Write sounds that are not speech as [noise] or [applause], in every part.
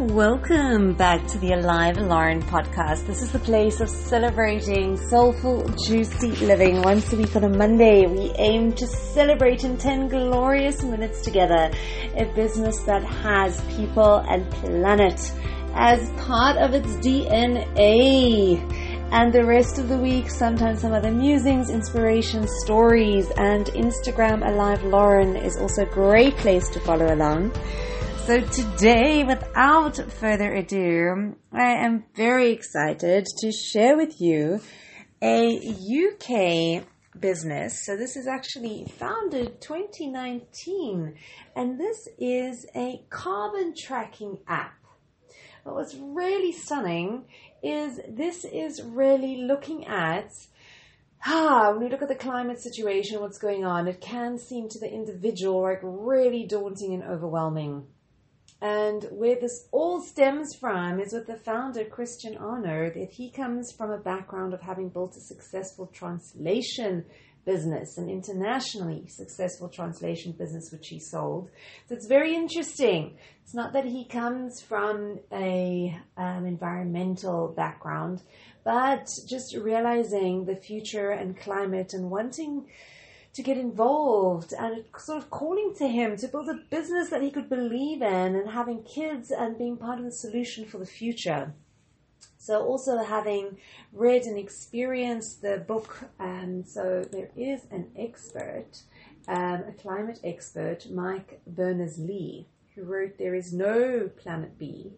Welcome back to the Alive Lauren podcast. This is the place of celebrating soulful, juicy living. Once a week on a Monday, we aim to celebrate in 10 glorious minutes together a business that has people and planet as part of its DNA. And the rest of the week, sometimes some other musings, inspirations, stories, and Instagram Alive Lauren is also a great place to follow along. So today, without further ado, I am very excited to share with you a UK business. So this is actually founded 2019 and this is a carbon tracking app. But what's really stunning is this is really looking at ah, when we look at the climate situation, what's going on, it can seem to the individual like really daunting and overwhelming. And where this all stems from is with the founder, Christian Arno, that he comes from a background of having built a successful translation business, an internationally successful translation business, which he sold. So it's very interesting. It's not that he comes from a um, environmental background, but just realizing the future and climate and wanting to get involved and sort of calling to him to build a business that he could believe in and having kids and being part of the solution for the future. So also having read and experienced the book, and um, so there is an expert, um, a climate expert, Mike Berners-Lee, who wrote There is no planet B,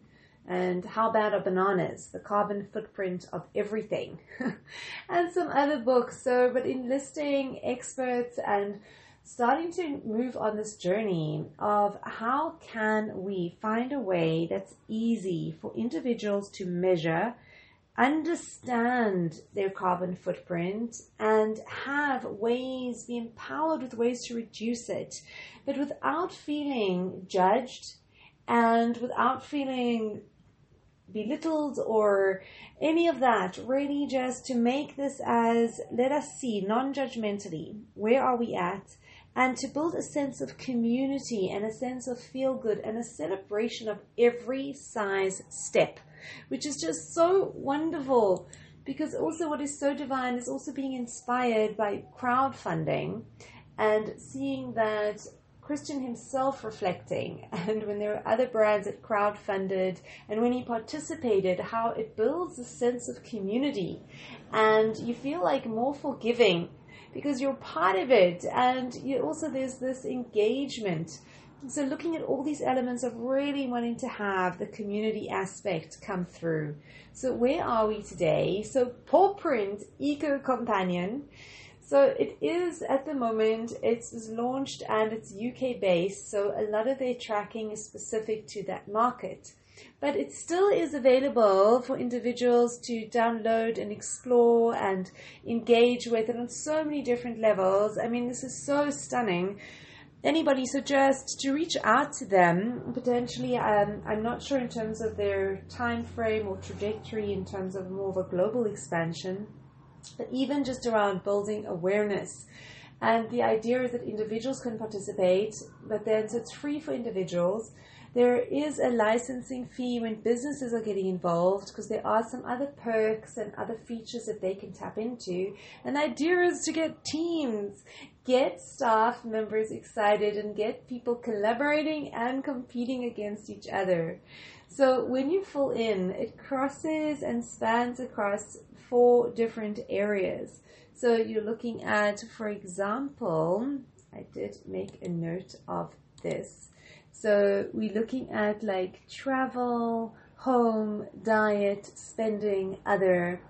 and how bad are bananas? The carbon footprint of everything, [laughs] and some other books. So, but enlisting experts and starting to move on this journey of how can we find a way that's easy for individuals to measure, understand their carbon footprint, and have ways, be empowered with ways to reduce it, but without feeling judged and without feeling belittled or any of that. Really, just to make this as let us see non judgmentally where are we at and to build a sense of community and a sense of feel good and a celebration of every size step, which is just so wonderful. Because also, what is so divine is also being inspired by crowdfunding and seeing that Christian himself reflecting, and when there were other brands that crowdfunded, and when he participated, how it builds a sense of community, and you feel like more forgiving because you're part of it, and you also there's this engagement. So looking at all these elements of really wanting to have the community aspect come through. So where are we today? So Paw Print Eco Companion so it is at the moment, it's launched and it's UK based, so a lot of their tracking is specific to that market. But it still is available for individuals to download and explore and engage with it on so many different levels. I mean, this is so stunning anybody suggest to reach out to them potentially um, i'm not sure in terms of their time frame or trajectory in terms of more of a global expansion but even just around building awareness. And the idea is that individuals can participate, but then so it's free for individuals. There is a licensing fee when businesses are getting involved because there are some other perks and other features that they can tap into. And the idea is to get teams, get staff members excited and get people collaborating and competing against each other. So when you fill in, it crosses and spans across four different areas. So you're looking at, for example, I did make a note of this. So we're looking at like travel, home, diet, spending, other.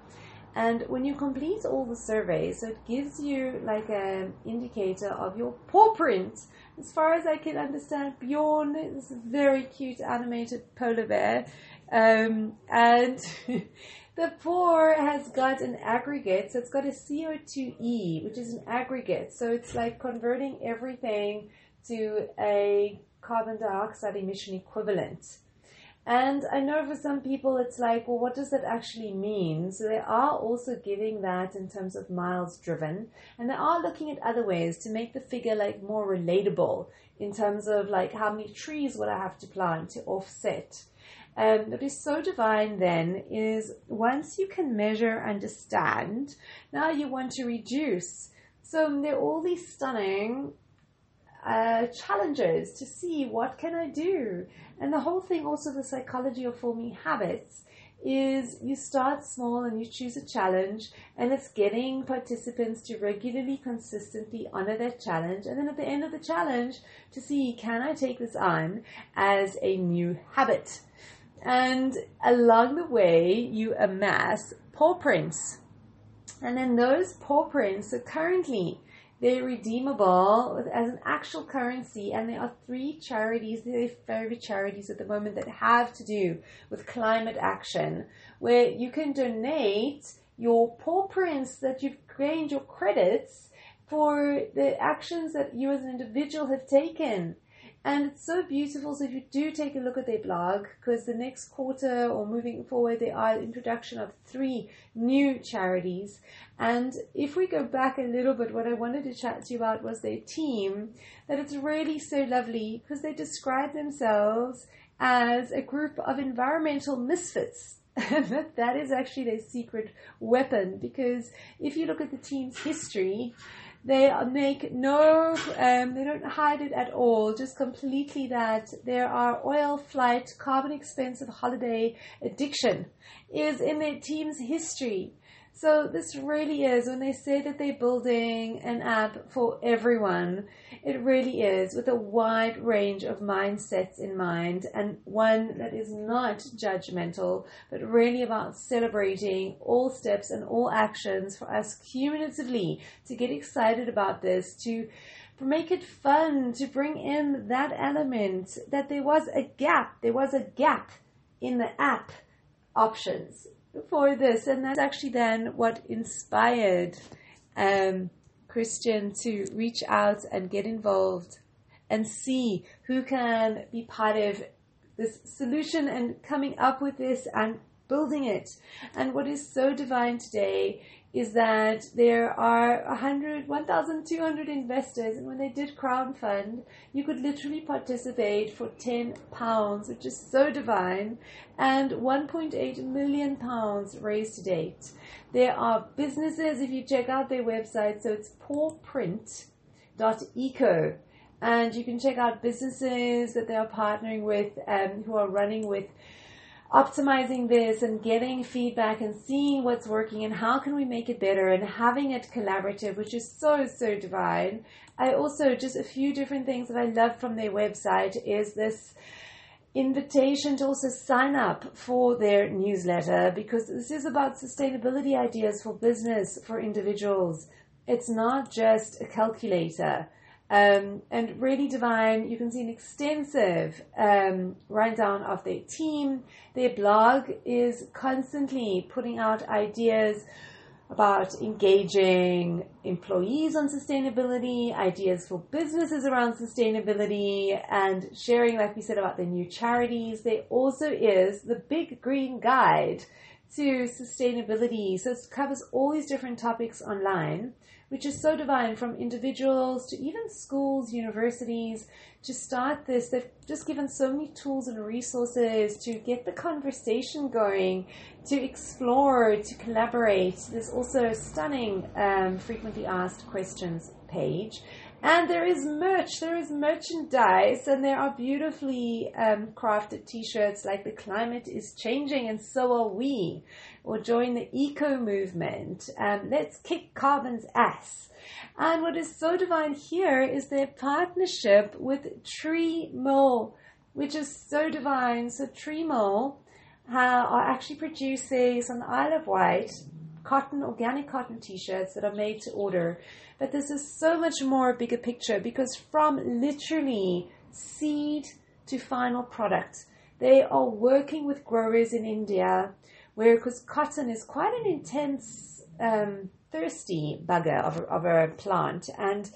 And when you complete all the surveys, so it gives you like an indicator of your paw print. As far as I can understand, Bjorn is a very cute animated polar bear. Um, and [laughs] The four has got an aggregate, so it's got a CO2e, which is an aggregate. So it's like converting everything to a carbon dioxide emission equivalent. And I know for some people it's like, well, what does that actually mean? So they are also giving that in terms of miles driven, and they are looking at other ways to make the figure like more relatable in terms of like how many trees would I have to plant to offset um, that is so divine then is once you can measure, understand, now you want to reduce. So there are all these stunning uh, challenges to see what can I do. And the whole thing also the psychology of forming habits is you start small and you choose a challenge and it's getting participants to regularly, consistently honor that challenge. And then at the end of the challenge to see, can I take this on as a new habit? And along the way, you amass paw prints. And then those paw prints are currently they're redeemable as an actual currency, and there are three charities, they're favorite charities at the moment that have to do with climate action, where you can donate your paw prints that you've gained, your credits for the actions that you as an individual have taken. And it's so beautiful. So if you do take a look at their blog, because the next quarter or moving forward, there are introduction of three new charities. And if we go back a little bit, what I wanted to chat to you about was their team, that it's really so lovely because they describe themselves as a group of environmental misfits. [laughs] That is actually their secret weapon because if you look at the team's history, they make no, um, they don't hide it at all, just completely that there are oil, flight, carbon expensive holiday addiction is in their team's history. So this really is, when they say that they're building an app for everyone, it really is with a wide range of mindsets in mind and one that is not judgmental, but really about celebrating all steps and all actions for us cumulatively to get excited about this, to make it fun, to bring in that element that there was a gap, there was a gap in the app options for this, and that's actually then what inspired um, Christian to reach out and get involved and see who can be part of this solution and coming up with this and building it. And what is so divine today is that there are 100, 1,200 investors, and when they did crowdfund, you could literally participate for 10 pounds, which is so divine, and 1.8 million pounds raised to date. There are businesses, if you check out their website, so it's pawprint.eco, and you can check out businesses that they are partnering with, um, who are running with optimizing this and getting feedback and seeing what's working and how can we make it better and having it collaborative, which is so, so divine. I also, just a few different things that I love from their website is this invitation to also sign up for their newsletter because this is about sustainability ideas for business, for individuals. It's not just a calculator. Um, and really divine, you can see an extensive um, rundown of their team. Their blog is constantly putting out ideas about engaging employees on sustainability, ideas for businesses around sustainability, and sharing, like we said, about the new charities. There also is the big green guide to sustainability. So it covers all these different topics online which is so divine from individuals to even schools, universities, to start this. They've just given so many tools and resources to get the conversation going, to explore, to collaborate. There's also a stunning um, frequently asked questions page. And there is merch, there is merchandise, and there are beautifully um, crafted t shirts like the climate is changing and so are we or join the eco movement. Um, let's kick carbon's ass. And what is so divine here is their partnership with Tree-Mill, which is so divine. So Tree-Mill uh, are actually producing on the Isle of Wight cotton, organic cotton t-shirts that are made to order. But this is so much more a bigger picture because from literally seed to final product, they are working with growers in India where because cotton is quite an intense, um, thirsty bugger of, of a plant, and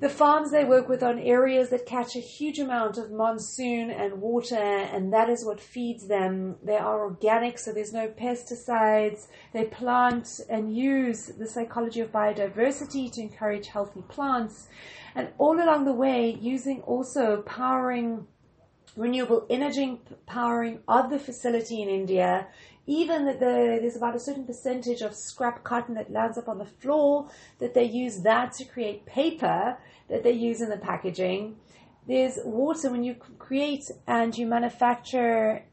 the farms they work with on areas that catch a huge amount of monsoon and water, and that is what feeds them. They are organic, so there's no pesticides. They plant and use the psychology of biodiversity to encourage healthy plants, and all along the way, using also powering renewable energy powering of the facility in India. Even that the, there's about a certain percentage of scrap cotton that lands up on the floor that they use that to create paper that they use in the packaging. There's water when you create and you manufacture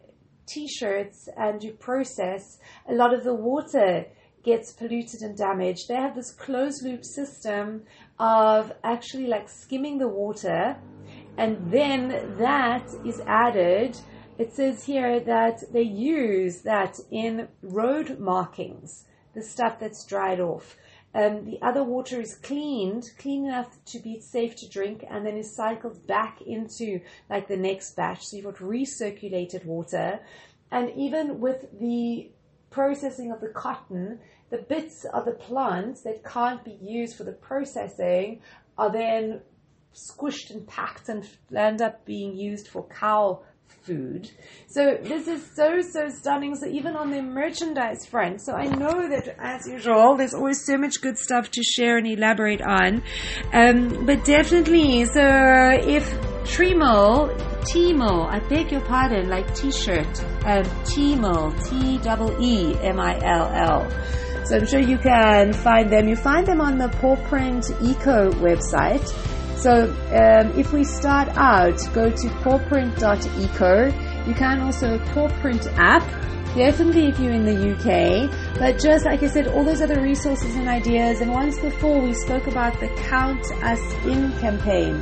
t-shirts and you process a lot of the water gets polluted and damaged. They have this closed loop system of actually like skimming the water and then that is added. It says here that they use that in road markings, the stuff that's dried off. Um, the other water is cleaned, clean enough to be safe to drink, and then is cycled back into like the next batch. So you've got recirculated water. And even with the processing of the cotton, the bits of the plant that can't be used for the processing are then squished and packed and end up being used for cow food. So this is so, so stunning. So even on the merchandise front, so I know that as usual, there's always so much good stuff to share and elaborate on. Um, but definitely, so if Trimo, Teemill, I beg your pardon, like t-shirt, um, Teemill, T-E-E-M-I-L-L. So I'm sure you can find them. You find them on the Paw Print Eco website. So um, if we start out, go to pawprint.eco. You can also pawprint app. Definitely if you're in the UK, but just like I said, all those other resources and ideas. And once before we spoke about the Count Us In campaign,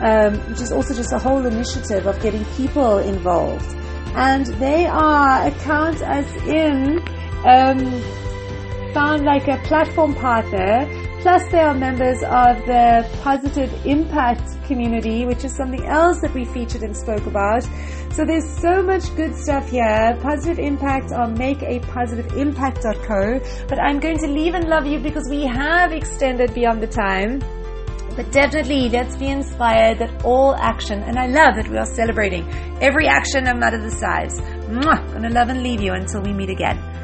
um, which is also just a whole initiative of getting people involved. And they are a Count Us In um, found like a platform partner Plus, they are members of the Positive Impact community, which is something else that we featured and spoke about. So there's so much good stuff here. Positive Impact or makeapositiveImpact.co. But I'm going to leave and love you because we have extended beyond the time. But definitely, let's be inspired that all action, and I love that we are celebrating every action no matter the size. Mwah! Gonna love and leave you until we meet again.